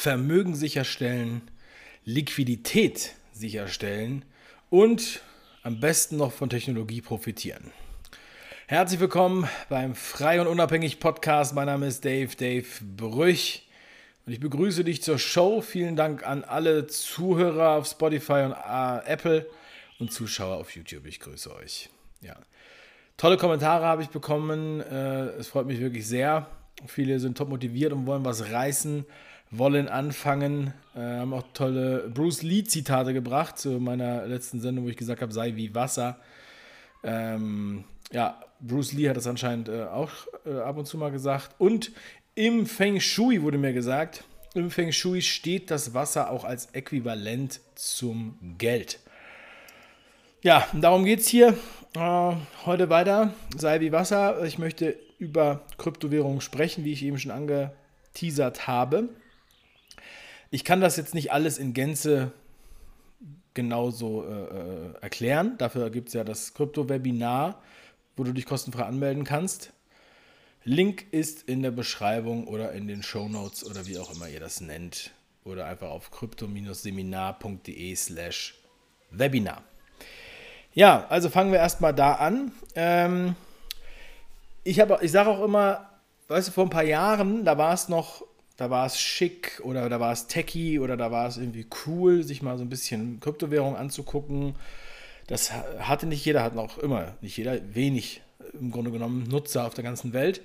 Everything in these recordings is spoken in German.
Vermögen sicherstellen, Liquidität sicherstellen und am besten noch von Technologie profitieren. Herzlich willkommen beim Frei und Unabhängig Podcast. Mein Name ist Dave, Dave Brüch. Und ich begrüße dich zur Show. Vielen Dank an alle Zuhörer auf Spotify und uh, Apple und Zuschauer auf YouTube. Ich grüße euch. Ja. Tolle Kommentare habe ich bekommen. Äh, es freut mich wirklich sehr. Viele sind top motiviert und wollen was reißen, wollen anfangen. Äh, haben auch tolle Bruce Lee-Zitate gebracht zu meiner letzten Sendung, wo ich gesagt habe, sei wie Wasser. Ähm, ja, Bruce Lee hat das anscheinend äh, auch äh, ab und zu mal gesagt. Und im Feng Shui wurde mir gesagt, im Feng Shui steht das Wasser auch als Äquivalent zum Geld. Ja, darum geht es hier äh, heute weiter. Sei wie Wasser. Ich möchte über Kryptowährungen sprechen, wie ich eben schon angeteasert habe. Ich kann das jetzt nicht alles in Gänze genauso äh, äh erklären. Dafür gibt es ja das Krypto-Webinar, wo du dich kostenfrei anmelden kannst. Link ist in der Beschreibung oder in den Show Notes oder wie auch immer ihr das nennt. Oder einfach auf krypto-seminar.de slash Webinar. Ja, also fangen wir erstmal da an. Ähm, ich, ich sage auch immer, weißt du, vor ein paar Jahren, da war es noch, da war es schick oder da war es techy oder da war es irgendwie cool, sich mal so ein bisschen Kryptowährung anzugucken. Das hatte nicht jeder, hat noch immer, nicht jeder, wenig im Grunde genommen Nutzer auf der ganzen Welt.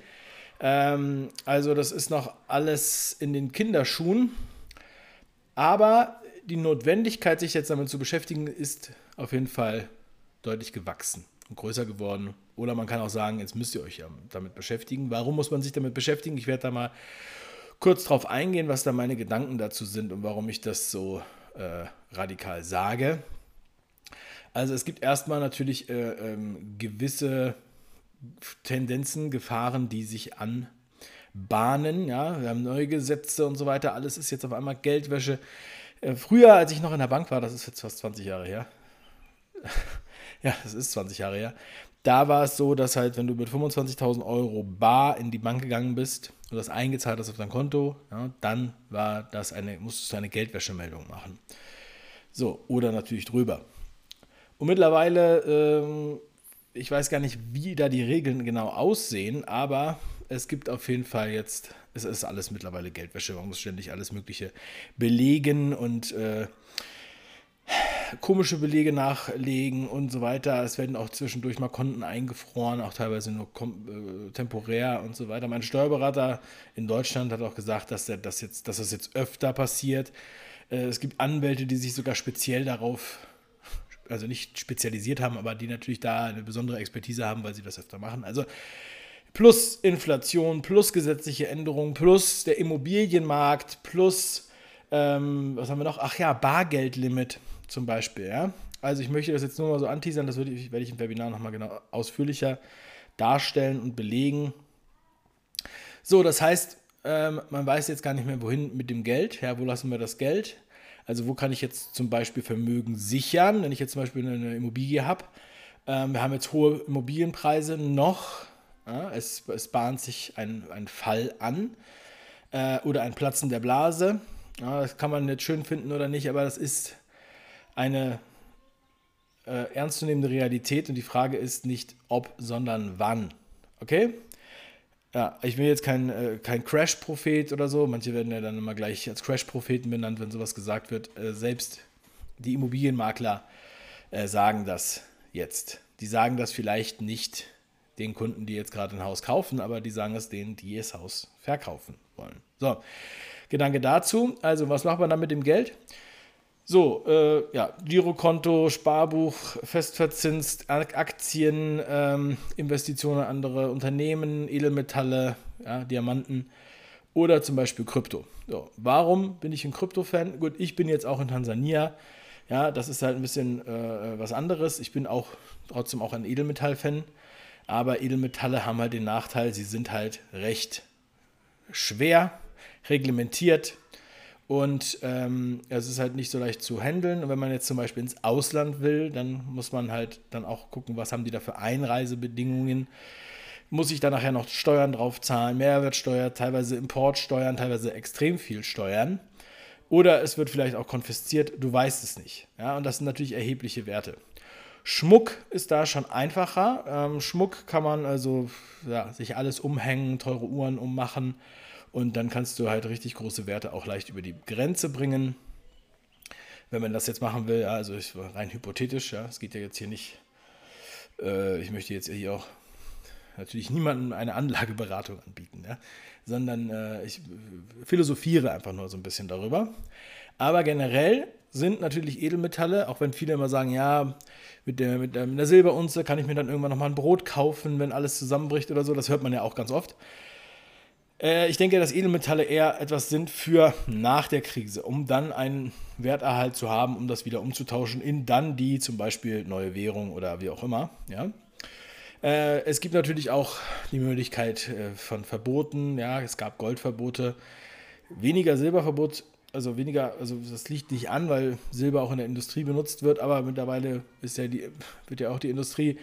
Ähm, also das ist noch alles in den Kinderschuhen. Aber die Notwendigkeit, sich jetzt damit zu beschäftigen, ist auf jeden Fall deutlich gewachsen und größer geworden. Oder man kann auch sagen, jetzt müsst ihr euch ja damit beschäftigen. Warum muss man sich damit beschäftigen? Ich werde da mal kurz drauf eingehen, was da meine Gedanken dazu sind und warum ich das so äh, radikal sage. Also es gibt erstmal natürlich äh, ähm, gewisse Tendenzen, Gefahren, die sich anbahnen. Ja, wir haben neue Gesetze und so weiter. Alles ist jetzt auf einmal Geldwäsche. Äh, früher, als ich noch in der Bank war, das ist jetzt fast 20 Jahre her, ja, das ist 20 Jahre her. Da war es so, dass halt, wenn du mit 25.000 Euro bar in die Bank gegangen bist und das eingezahlt hast auf dein Konto, ja, dann war das eine, musstest du eine Geldwäschemeldung machen. So, oder natürlich drüber. Und mittlerweile, ähm, ich weiß gar nicht, wie da die Regeln genau aussehen, aber es gibt auf jeden Fall jetzt, es ist alles mittlerweile Geldwäsche, man muss ständig alles Mögliche belegen und äh, komische Belege nachlegen und so weiter. Es werden auch zwischendurch mal Konten eingefroren, auch teilweise nur äh, temporär und so weiter. Mein Steuerberater in Deutschland hat auch gesagt, dass, der, das, jetzt, dass das jetzt öfter passiert. Äh, es gibt Anwälte, die sich sogar speziell darauf, also nicht spezialisiert haben, aber die natürlich da eine besondere Expertise haben, weil sie das öfter machen. Also plus Inflation, plus gesetzliche Änderungen, plus der Immobilienmarkt, plus, ähm, was haben wir noch? Ach ja, Bargeldlimit zum Beispiel. Ja? Also ich möchte das jetzt nur mal so anteasern, das werde ich, werde ich im Webinar nochmal genau ausführlicher darstellen und belegen. So, das heißt, ähm, man weiß jetzt gar nicht mehr, wohin mit dem Geld. Ja, wo lassen wir das Geld? Also wo kann ich jetzt zum Beispiel Vermögen sichern, wenn ich jetzt zum Beispiel eine Immobilie habe. Ähm, wir haben jetzt hohe Immobilienpreise noch. Ja, es, es bahnt sich ein, ein Fall an äh, oder ein Platzen der Blase. Ja, das kann man jetzt schön finden oder nicht, aber das ist eine äh, ernstzunehmende Realität und die Frage ist nicht ob, sondern wann. Okay? Ja, ich bin jetzt kein, äh, kein Crash-Prophet oder so. Manche werden ja dann immer gleich als Crash-Propheten benannt, wenn sowas gesagt wird. Äh, selbst die Immobilienmakler äh, sagen das jetzt. Die sagen das vielleicht nicht den Kunden, die jetzt gerade ein Haus kaufen, aber die sagen es denen, die das Haus verkaufen wollen. So, Gedanke dazu. Also, was macht man dann mit dem Geld? So, äh, ja, Girokonto, Sparbuch, festverzinst, Aktien, ähm, Investitionen in andere Unternehmen, Edelmetalle, ja, Diamanten oder zum Beispiel Krypto. So, warum bin ich ein Krypto-Fan? Gut, ich bin jetzt auch in Tansania. Ja, das ist halt ein bisschen äh, was anderes. Ich bin auch trotzdem auch ein Edelmetall-Fan. Aber Edelmetalle haben halt den Nachteil, sie sind halt recht schwer, reglementiert und ähm, es ist halt nicht so leicht zu handeln. Und wenn man jetzt zum Beispiel ins Ausland will, dann muss man halt dann auch gucken, was haben die da für Einreisebedingungen. Muss ich da nachher noch Steuern drauf zahlen, Mehrwertsteuer, teilweise Importsteuern, teilweise extrem viel Steuern. Oder es wird vielleicht auch konfisziert, du weißt es nicht. Ja, und das sind natürlich erhebliche Werte. Schmuck ist da schon einfacher. Ähm, Schmuck kann man also ja, sich alles umhängen, teure Uhren ummachen und dann kannst du halt richtig große Werte auch leicht über die Grenze bringen. Wenn man das jetzt machen will, also ich, rein hypothetisch, ja, es geht ja jetzt hier nicht, äh, ich möchte jetzt hier auch natürlich niemandem eine Anlageberatung anbieten, ja, sondern äh, ich philosophiere einfach nur so ein bisschen darüber. Aber generell sind natürlich Edelmetalle, auch wenn viele immer sagen, ja, mit der, mit der, mit der Silberunze kann ich mir dann irgendwann nochmal ein Brot kaufen, wenn alles zusammenbricht oder so. Das hört man ja auch ganz oft. Äh, ich denke, dass Edelmetalle eher etwas sind für nach der Krise, um dann einen Werterhalt zu haben, um das wieder umzutauschen in dann die zum Beispiel neue Währung oder wie auch immer. Ja? Äh, es gibt natürlich auch die Möglichkeit äh, von Verboten. Ja, es gab Goldverbote, weniger Silberverbot also weniger, also das liegt nicht an, weil Silber auch in der Industrie benutzt wird, aber mittlerweile ist ja die, wird ja auch die Industrie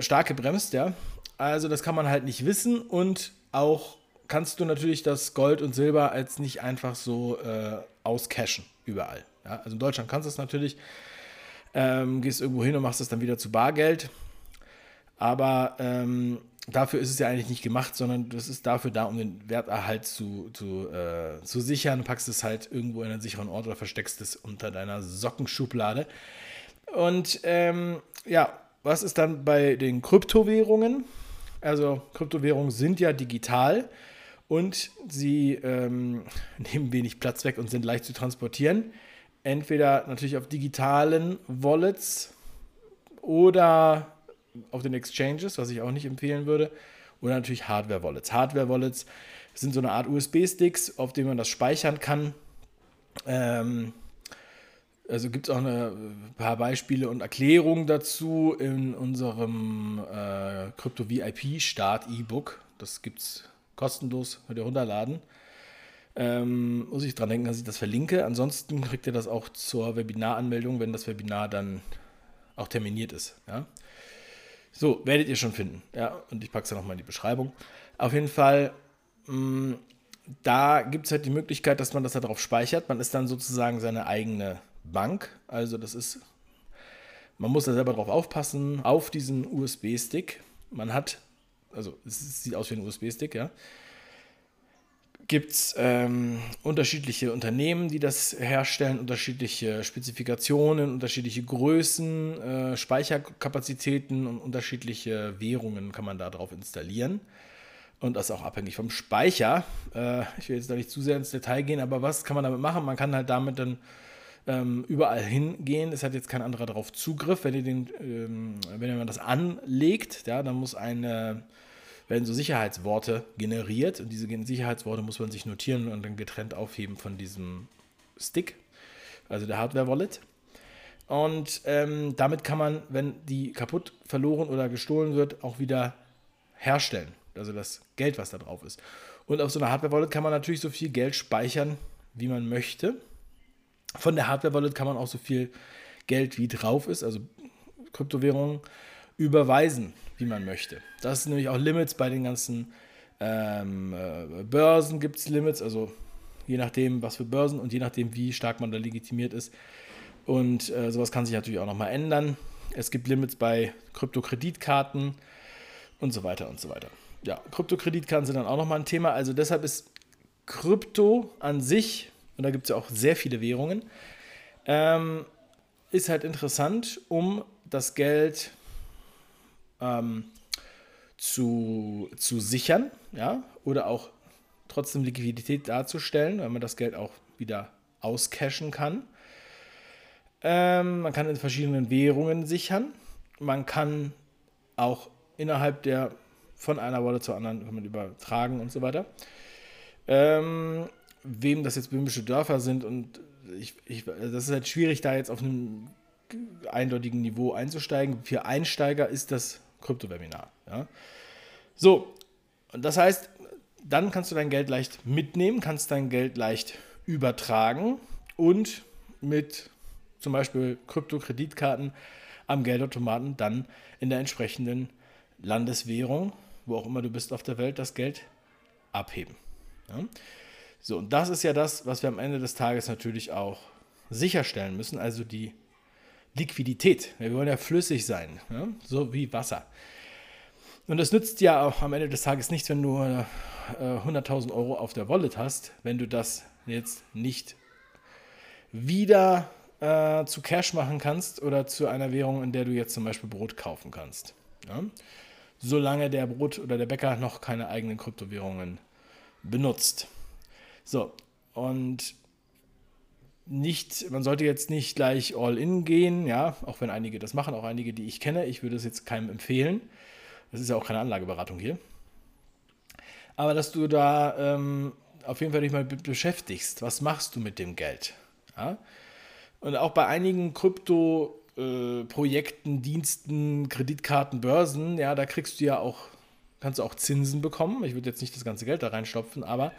stark gebremst, ja. Also das kann man halt nicht wissen und auch kannst du natürlich das Gold und Silber als nicht einfach so äh, auscashen überall. Ja? Also in Deutschland kannst du es natürlich, ähm, gehst irgendwo hin und machst es dann wieder zu Bargeld, aber ähm, dafür ist es ja eigentlich nicht gemacht, sondern das ist dafür da, um den Werterhalt zu, zu, äh, zu sichern. Du packst es halt irgendwo in einen sicheren Ort oder versteckst es unter deiner Sockenschublade. Und ähm, ja, was ist dann bei den Kryptowährungen? Also Kryptowährungen sind ja digital und sie ähm, nehmen wenig Platz weg und sind leicht zu transportieren. Entweder natürlich auf digitalen Wallets oder auf den Exchanges, was ich auch nicht empfehlen würde. Oder natürlich Hardware-Wallets. Hardware-Wallets sind so eine Art USB-Sticks, auf denen man das speichern kann. Ähm, also gibt es auch ein paar Beispiele und Erklärungen dazu in unserem äh, Crypto VIP Start E-Book. Das gibt es kostenlos, könnt ihr runterladen. Ähm, muss ich dran denken, dass ich das verlinke. Ansonsten kriegt ihr das auch zur Webinaranmeldung, wenn das Webinar dann auch terminiert ist. Ja? So, werdet ihr schon finden. Ja, und ich packe es ja nochmal in die Beschreibung. Auf jeden Fall, mh, mm, da gibt es halt die Möglichkeit, dass man das darauf speichert. Man ist dann sozusagen seine eigene Bank. Also das ist, man muss da selber drauf aufpassen, auf diesen USB-Stick. Man hat, also es sieht aus wie ein USB-Stick, ja gibt es ähm, unterschiedliche Unternehmen, die das herstellen, unterschiedliche Spezifikationen, unterschiedliche Größen, äh, Speicherkapazitäten und unterschiedliche Währungen kann man da drauf installieren. Und das ist auch abhängig vom Speicher. Äh, ich will jetzt da nicht zu sehr ins Detail gehen, aber was kann man damit machen? Man kann halt damit dann ähm, überall hingehen. Es hat jetzt kein anderer darauf Zugriff. Wenn ihr, den, ähm, wenn ihr das anlegt, ja, dann muss eine werden so Sicherheitsworte generiert und diese Sicherheitsworte muss man sich notieren und dann getrennt aufheben von diesem Stick, also der Hardware-Wallet. Und ähm, damit kann man, wenn die kaputt, verloren oder gestohlen wird, auch wieder herstellen. Also das Geld, was da drauf ist. Und auf so einer Hardware-Wallet kann man natürlich so viel Geld speichern, wie man möchte. Von der Hardware-Wallet kann man auch so viel Geld, wie drauf ist, also Kryptowährungen, überweisen wie man möchte. Das sind nämlich auch Limits bei den ganzen ähm, äh, Börsen gibt es Limits, also je nachdem, was für Börsen und je nachdem, wie stark man da legitimiert ist. Und äh, sowas kann sich natürlich auch nochmal ändern. Es gibt Limits bei Kryptokreditkarten und so weiter und so weiter. Ja, Kryptokreditkarten sind dann auch nochmal ein Thema. Also deshalb ist Krypto an sich, und da gibt es ja auch sehr viele Währungen, ähm, ist halt interessant, um das Geld ähm, zu, zu sichern, ja, oder auch trotzdem Liquidität darzustellen, weil man das Geld auch wieder auscashen kann. Ähm, man kann in verschiedenen Währungen sichern. Man kann auch innerhalb der von einer Wallet zur anderen übertragen und so weiter. Ähm, wem das jetzt böhmische Dörfer sind und ich, ich, das ist halt schwierig, da jetzt auf einem eindeutigen Niveau einzusteigen. Für Einsteiger ist das Krypto-Webinar. Ja? So, und das heißt, dann kannst du dein Geld leicht mitnehmen, kannst dein Geld leicht übertragen und mit zum Beispiel Krypto-Kreditkarten am Geldautomaten dann in der entsprechenden Landeswährung, wo auch immer du bist auf der Welt, das Geld abheben. Ja? So, und das ist ja das, was wir am Ende des Tages natürlich auch sicherstellen müssen, also die Liquidität. Wir wollen ja flüssig sein, ja? so wie Wasser. Und das nützt ja auch am Ende des Tages nichts, wenn du äh, 100.000 Euro auf der Wallet hast, wenn du das jetzt nicht wieder äh, zu Cash machen kannst oder zu einer Währung, in der du jetzt zum Beispiel Brot kaufen kannst. Ja? Solange der Brot oder der Bäcker noch keine eigenen Kryptowährungen benutzt. So, und nicht, man sollte jetzt nicht gleich all in gehen, ja, auch wenn einige das machen, auch einige, die ich kenne. Ich würde es jetzt keinem empfehlen. Das ist ja auch keine Anlageberatung hier. Aber dass du da ähm, auf jeden Fall dich mal beschäftigst. Was machst du mit dem Geld? Ja? Und auch bei einigen Krypto-Projekten, äh, Diensten, Kreditkarten, Börsen, ja, da kriegst du ja auch, kannst du auch Zinsen bekommen. Ich würde jetzt nicht das ganze Geld da reinstopfen, aber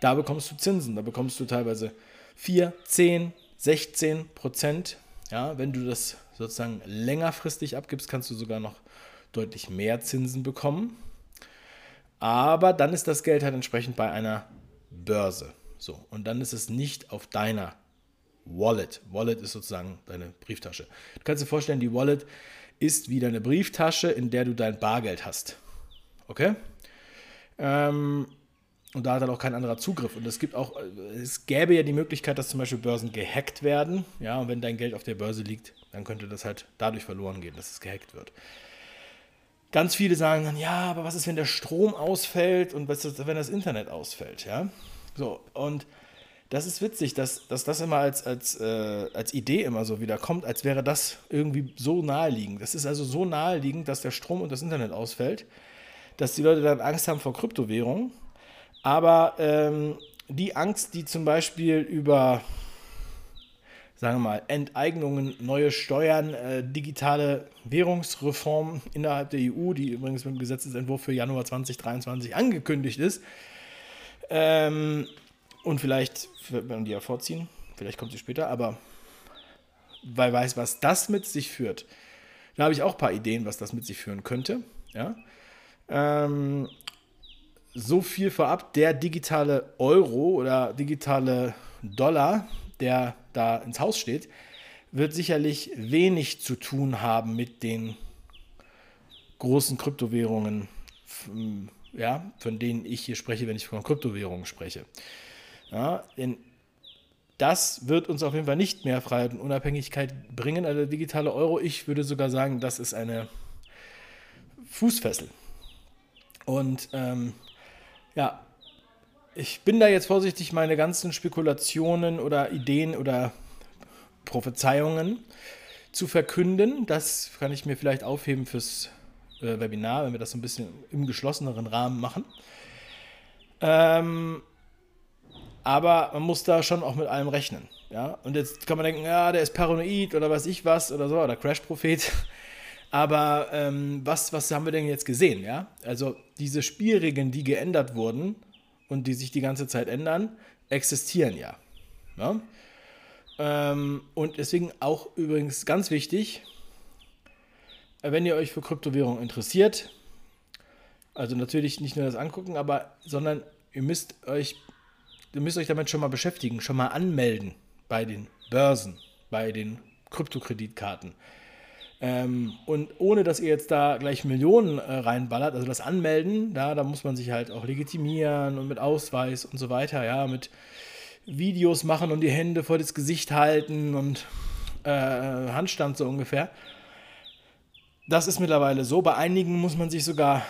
da bekommst du Zinsen. Da bekommst du teilweise 4, 10, 16 Prozent. Ja, wenn du das sozusagen längerfristig abgibst, kannst du sogar noch deutlich mehr Zinsen bekommen. Aber dann ist das Geld halt entsprechend bei einer Börse. So, und dann ist es nicht auf deiner Wallet. Wallet ist sozusagen deine Brieftasche. Du kannst dir vorstellen, die Wallet ist wie deine Brieftasche, in der du dein Bargeld hast. Okay? Ähm, und da hat dann auch kein anderer Zugriff. Und es gibt auch, es gäbe ja die Möglichkeit, dass zum Beispiel Börsen gehackt werden. Ja, und wenn dein Geld auf der Börse liegt, dann könnte das halt dadurch verloren gehen, dass es gehackt wird. Ganz viele sagen dann, ja, aber was ist, wenn der Strom ausfällt und was ist, wenn das Internet ausfällt, ja? So, und das ist witzig, dass, dass das immer als, als, äh, als Idee immer so wieder kommt, als wäre das irgendwie so naheliegend. Das ist also so naheliegend, dass der Strom und das Internet ausfällt, dass die Leute dann Angst haben vor Kryptowährungen. Aber ähm, die Angst, die zum Beispiel über sagen wir mal, Enteignungen, neue Steuern, äh, digitale Währungsreform innerhalb der EU, die übrigens mit dem Gesetzesentwurf für Januar 2023 angekündigt ist. Ähm, und vielleicht wird man die ja vorziehen, vielleicht kommt sie später, aber weil weiß, was das mit sich führt. Da habe ich auch ein paar Ideen, was das mit sich führen könnte. Ja? Ähm, so viel vorab, der digitale Euro oder digitale Dollar, der da ins Haus steht, wird sicherlich wenig zu tun haben mit den großen Kryptowährungen, ja, von denen ich hier spreche, wenn ich von Kryptowährungen spreche. Ja, denn das wird uns auf jeden Fall nicht mehr Freiheit und Unabhängigkeit bringen, also der digitale Euro. Ich würde sogar sagen, das ist eine Fußfessel. Und ähm, ja, ich bin da jetzt vorsichtig, meine ganzen Spekulationen oder Ideen oder Prophezeiungen zu verkünden. Das kann ich mir vielleicht aufheben fürs äh, Webinar, wenn wir das so ein bisschen im geschlosseneren Rahmen machen. Ähm, aber man muss da schon auch mit allem rechnen. Ja? Und jetzt kann man denken, ja, der ist paranoid oder weiß ich was oder so, oder Crash-Prophet. Aber ähm, was, was haben wir denn jetzt gesehen? Ja? Also diese Spielregeln, die geändert wurden, und die sich die ganze Zeit ändern, existieren ja. ja? Ähm, und deswegen auch übrigens ganz wichtig, wenn ihr euch für Kryptowährungen interessiert, also natürlich nicht nur das angucken, aber sondern ihr müsst euch, ihr müsst euch damit schon mal beschäftigen, schon mal anmelden bei den Börsen, bei den Kryptokreditkarten. Ähm, und ohne dass ihr jetzt da gleich Millionen äh, reinballert, also das Anmelden, da, da muss man sich halt auch legitimieren und mit Ausweis und so weiter, ja, mit Videos machen und die Hände vor das Gesicht halten und äh, Handstand so ungefähr. Das ist mittlerweile so. Bei einigen muss man sich sogar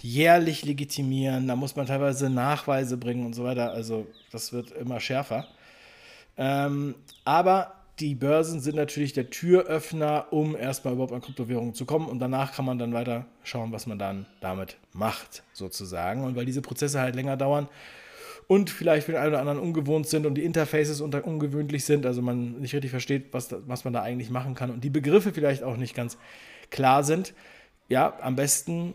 jährlich legitimieren, da muss man teilweise Nachweise bringen und so weiter. Also das wird immer schärfer. Ähm, aber die Börsen sind natürlich der Türöffner, um erstmal überhaupt an Kryptowährungen zu kommen und danach kann man dann weiter schauen, was man dann damit macht, sozusagen. Und weil diese Prozesse halt länger dauern und vielleicht für den einen oder anderen ungewohnt sind und die Interfaces ungewöhnlich sind, also man nicht richtig versteht, was, was man da eigentlich machen kann und die Begriffe vielleicht auch nicht ganz klar sind, ja, am besten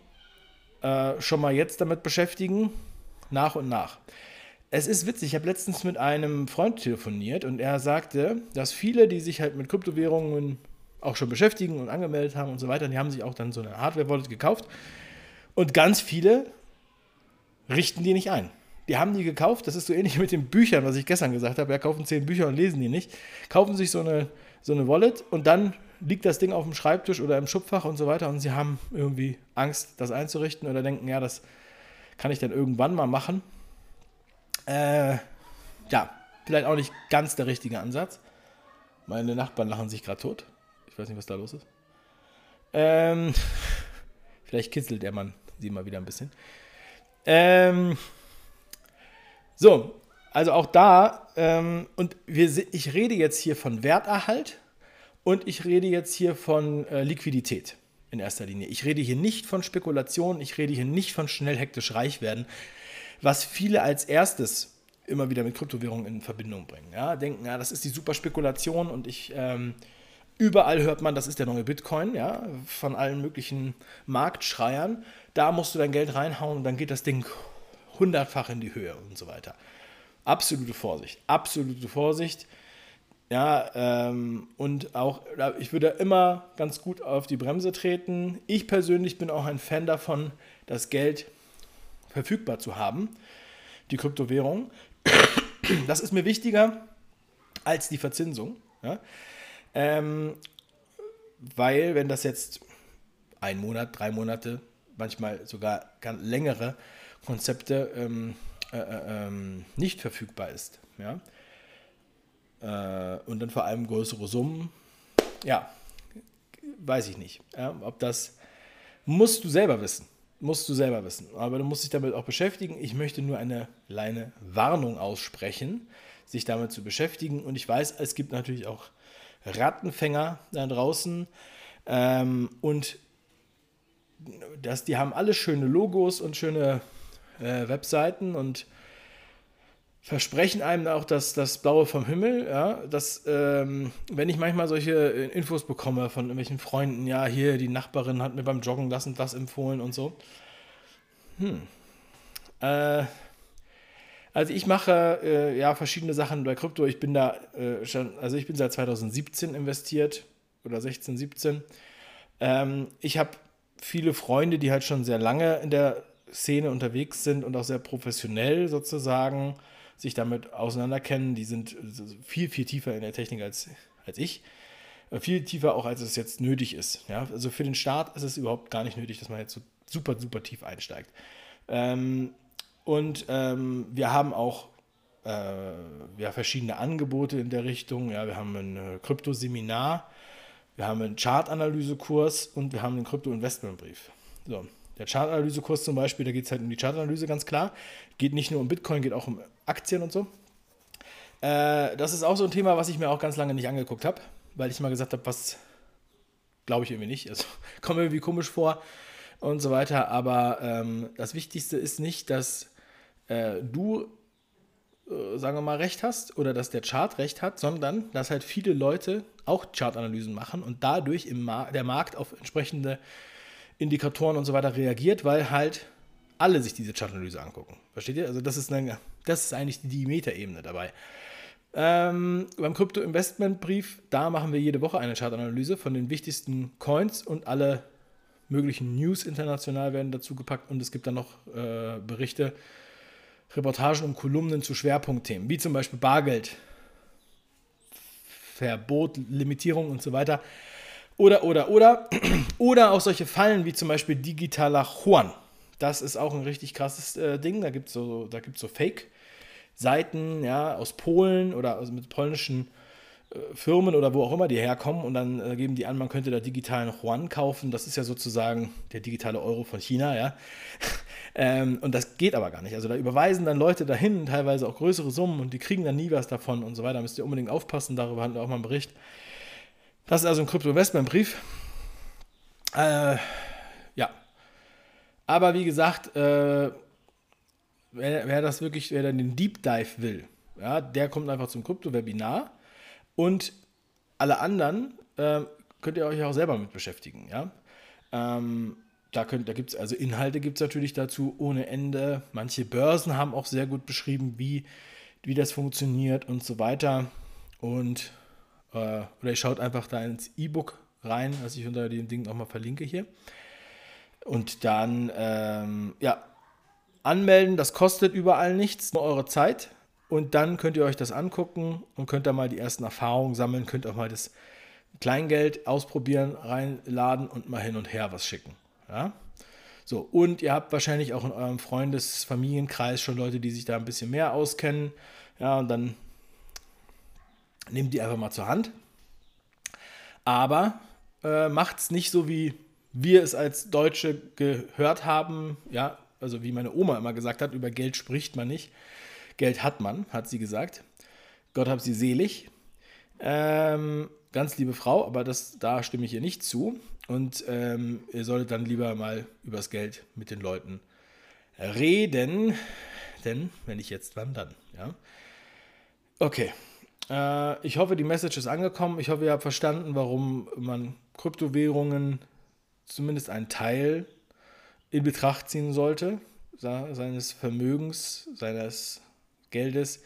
äh, schon mal jetzt damit beschäftigen, nach und nach. Es ist witzig, ich habe letztens mit einem Freund telefoniert und er sagte, dass viele, die sich halt mit Kryptowährungen auch schon beschäftigen und angemeldet haben und so weiter, die haben sich auch dann so eine Hardware-Wallet gekauft und ganz viele richten die nicht ein. die haben die gekauft, das ist so ähnlich mit den Büchern, was ich gestern gesagt habe, ja, kaufen zehn Bücher und lesen die nicht, kaufen sich so eine, so eine Wallet und dann liegt das Ding auf dem Schreibtisch oder im Schubfach und so weiter und sie haben irgendwie Angst, das einzurichten oder denken, ja, das kann ich dann irgendwann mal machen. Äh, ja, vielleicht auch nicht ganz der richtige Ansatz. Meine Nachbarn lachen sich gerade tot. Ich weiß nicht, was da los ist. Ähm, vielleicht kitzelt der Mann sie mal wieder ein bisschen. Ähm, so, also auch da, ähm, und wir, ich rede jetzt hier von Werterhalt und ich rede jetzt hier von äh, Liquidität in erster Linie. Ich rede hier nicht von Spekulation, ich rede hier nicht von schnell hektisch reich werden, was viele als erstes immer wieder mit Kryptowährungen in Verbindung bringen. Ja, denken, ja, das ist die super Spekulation und ich ähm, überall hört man, das ist der neue Bitcoin, ja, von allen möglichen Marktschreiern. Da musst du dein Geld reinhauen und dann geht das Ding hundertfach in die Höhe und so weiter. Absolute Vorsicht, absolute Vorsicht. Ja, ähm, und auch, ich würde immer ganz gut auf die Bremse treten. Ich persönlich bin auch ein Fan davon, das Geld verfügbar zu haben, die Kryptowährung. Das ist mir wichtiger als die Verzinsung. Ja? Ähm, weil, wenn das jetzt ein Monat, drei Monate, manchmal sogar ganz längere Konzepte ähm, äh, äh, ähm, nicht verfügbar ist, ja, äh, und dann vor allem größere Summen, ja, weiß ich nicht, ja, ob das musst du selber wissen musst du selber wissen. Aber du musst dich damit auch beschäftigen. Ich möchte nur eine kleine Warnung aussprechen, sich damit zu beschäftigen. Und ich weiß, es gibt natürlich auch Rattenfänger da draußen. Ähm, und das, die haben alle schöne Logos und schöne äh, Webseiten und versprechen einem auch das, das Blaue vom Himmel, ja, dass, ähm, wenn ich manchmal solche Infos bekomme von irgendwelchen Freunden, ja, hier, die Nachbarin hat mir beim Joggen das und das empfohlen und so. Hm. Äh, also ich mache äh, ja verschiedene Sachen bei Krypto. Ich bin da äh, schon, also ich bin seit 2017 investiert oder 16, 17. Ähm, ich habe viele Freunde, die halt schon sehr lange in der Szene unterwegs sind und auch sehr professionell sozusagen sich damit auseinanderkennen. Die sind viel, viel tiefer in der Technik als, als ich. Äh, viel tiefer auch, als es jetzt nötig ist. Ja? Also für den Start ist es überhaupt gar nicht nötig, dass man jetzt so super, super tief einsteigt. Ähm, und ähm, wir haben auch äh, ja, verschiedene Angebote in der Richtung. Ja, wir haben ein äh, Kryptoseminar, wir haben einen Chartanalysekurs und wir haben einen Krypto-Investmentbrief. So, der Chartanalysekurs zum Beispiel, da geht es halt um die Chartanalyse ganz klar. Geht nicht nur um Bitcoin, geht auch um Aktien und so. Äh, das ist auch so ein Thema, was ich mir auch ganz lange nicht angeguckt habe, weil ich mal gesagt habe, was glaube ich irgendwie nicht. Also kommt mir irgendwie komisch vor und so weiter. Aber ähm, das Wichtigste ist nicht, dass äh, du, äh, sagen wir mal, recht hast oder dass der Chart recht hat, sondern dass halt viele Leute auch Chartanalysen machen und dadurch im Mar der Markt auf entsprechende Indikatoren und so weiter reagiert, weil halt alle sich diese Chartanalyse angucken. Versteht ihr? Also das ist, eine, das ist eigentlich die Metaebene dabei. Ähm, beim Krypto-Investment-Brief, da machen wir jede Woche eine Chartanalyse von den wichtigsten Coins und alle möglichen News international werden dazu gepackt und es gibt dann noch äh, Berichte, Reportagen und Kolumnen zu Schwerpunktthemen, wie zum Beispiel Bargeld, Verbot, Limitierung und so weiter. Oder, oder, oder. Oder auch solche Fallen wie zum Beispiel digitaler Juan. Das ist auch ein richtig krasses äh, Ding. Da gibt es so, so Fake-Seiten ja, aus Polen oder also mit polnischen äh, Firmen oder wo auch immer die herkommen und dann äh, geben die an, man könnte da digitalen Yuan kaufen. Das ist ja sozusagen der digitale Euro von China, ja. ähm, und das geht aber gar nicht. Also da überweisen dann Leute dahin, teilweise auch größere Summen und die kriegen dann nie was davon und so weiter. Da müsst ihr unbedingt aufpassen, darüber hatten wir auch mal einen Bericht. Das ist also ein Krypto-Investment-Brief. Äh, ja. Aber wie gesagt, äh, wer, wer, das wirklich, wer dann den Deep Dive will, ja, der kommt einfach zum Krypto-Webinar und alle anderen äh, könnt ihr euch auch selber mit beschäftigen, ja. Ähm, da, da gibt es also Inhalte gibt es natürlich dazu ohne Ende. Manche Börsen haben auch sehr gut beschrieben, wie, wie das funktioniert und so weiter. Und oder ihr schaut einfach da ins E-Book rein, was ich unter dem Ding nochmal verlinke hier. Und dann, ähm, ja, Anmelden, das kostet überall nichts, nur eure Zeit. Und dann könnt ihr euch das angucken und könnt da mal die ersten Erfahrungen sammeln, könnt auch mal das Kleingeld ausprobieren, reinladen und mal hin und her was schicken. Ja? So, und ihr habt wahrscheinlich auch in eurem Freundes-, Familienkreis schon Leute, die sich da ein bisschen mehr auskennen. Ja, und dann nehmt die einfach mal zur Hand. Aber äh, macht es nicht so, wie wir es als Deutsche gehört haben. Ja, also wie meine Oma immer gesagt hat, über Geld spricht man nicht. Geld hat man, hat sie gesagt. Gott hab sie selig. Ähm, ganz liebe Frau, aber das, da stimme ich ihr nicht zu. Und ähm, ihr solltet dann lieber mal übers Geld mit den Leuten reden. Denn, wenn ich jetzt, wann dann? Ja. Okay. Äh, ich hoffe, die Message ist angekommen. Ich hoffe, ihr habt verstanden, warum man Kryptowährungen zumindest einen Teil in Betracht ziehen sollte, seines Vermögens, seines Geldes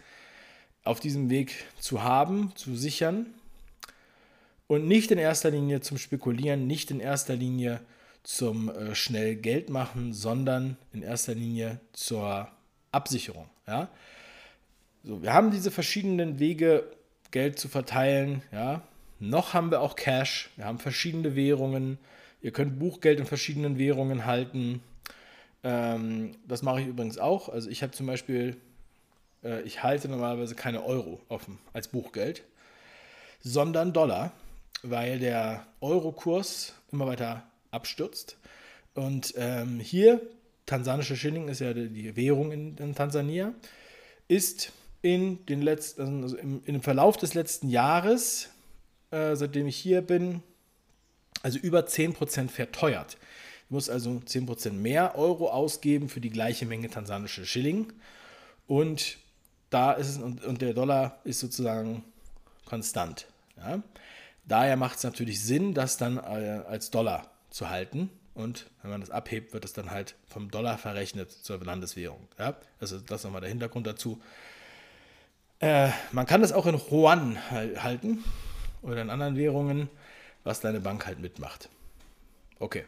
auf diesem Weg zu haben, zu sichern und nicht in erster Linie zum Spekulieren, nicht in erster Linie zum äh, schnell Geld machen, sondern in erster Linie zur Absicherung. Ja? So, wir haben diese verschiedenen Wege, Geld zu verteilen. Ja? Noch haben wir auch Cash, wir haben verschiedene Währungen. Ihr könnt Buchgeld in verschiedenen Währungen halten. Ähm, das mache ich übrigens auch. Also ich habe zum Beispiel äh, ich halte normalerweise keine Euro offen als Buchgeld, sondern Dollar, weil der Eurokurs immer weiter abstürzt. Und ähm, hier, tansanische Schilling ist ja die Währung in, in Tansania, ist in, den letzten, also im, im Verlauf des letzten Jahres, äh, seitdem ich hier bin, also über 10% verteuert. Ich muss also 10% mehr Euro ausgeben für die gleiche Menge tansanische Schilling. Und da ist es, und, und der Dollar ist sozusagen konstant. Ja? Daher macht es natürlich Sinn, das dann äh, als Dollar zu halten. Und wenn man das abhebt, wird es dann halt vom Dollar verrechnet zur Landeswährung. Ja? Also das ist nochmal der Hintergrund dazu. Äh, man kann das auch in Yuan halten oder in anderen Währungen, was deine Bank halt mitmacht. Okay.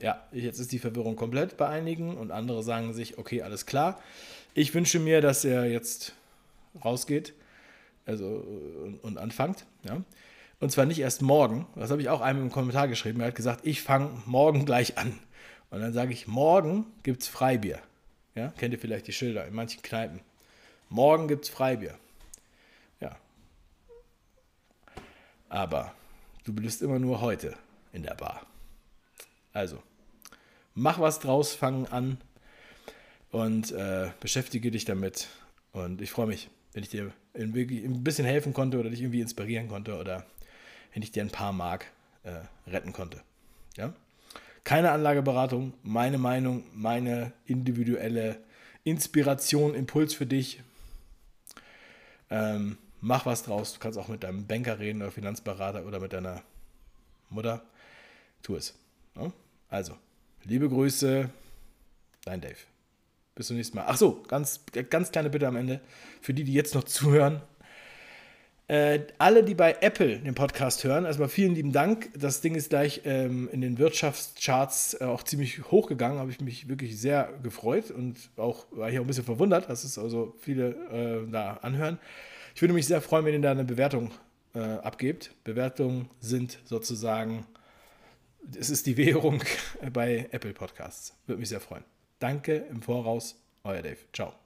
Ja, jetzt ist die Verwirrung komplett bei einigen und andere sagen sich, okay, alles klar. Ich wünsche mir, dass er jetzt rausgeht also, und, und anfangt. Ja? Und zwar nicht erst morgen. Das habe ich auch einem im Kommentar geschrieben. Er hat gesagt, ich fange morgen gleich an. Und dann sage ich, morgen gibt es Freibier. Ja? Kennt ihr vielleicht die Schilder in manchen Kneipen. Morgen gibt es Freibier. Ja. Aber du bist immer nur heute in der Bar. Also, mach was draus, fang an und äh, beschäftige dich damit. Und ich freue mich wenn ich dir ein bisschen helfen konnte oder dich irgendwie inspirieren konnte oder wenn ich dir ein paar Mark äh, retten konnte. Ja? Keine Anlageberatung, meine Meinung, meine individuelle Inspiration, Impuls für dich. Ähm, mach was draus. Du kannst auch mit deinem Banker reden oder Finanzberater oder mit deiner Mutter. Tu es. Ja? Also, liebe Grüße, dein Dave. Bis zum nächsten Mal. Ach so, ganz, ganz kleine Bitte am Ende. Für die, die jetzt noch zuhören. Äh, alle, die bei Apple den Podcast hören, erstmal vielen lieben Dank. Das Ding ist gleich ähm, in den Wirtschaftscharts äh, auch ziemlich hochgegangen. Habe ich mich wirklich sehr gefreut und auch war ich auch ein bisschen verwundert, dass es also viele äh, da anhören. Ich würde mich sehr freuen, wenn ihr da eine Bewertung äh, abgebt. Bewertungen sind sozusagen, es ist die Währung bei Apple Podcasts. Würde mich sehr freuen. Danke im Voraus, euer Dave. Ciao.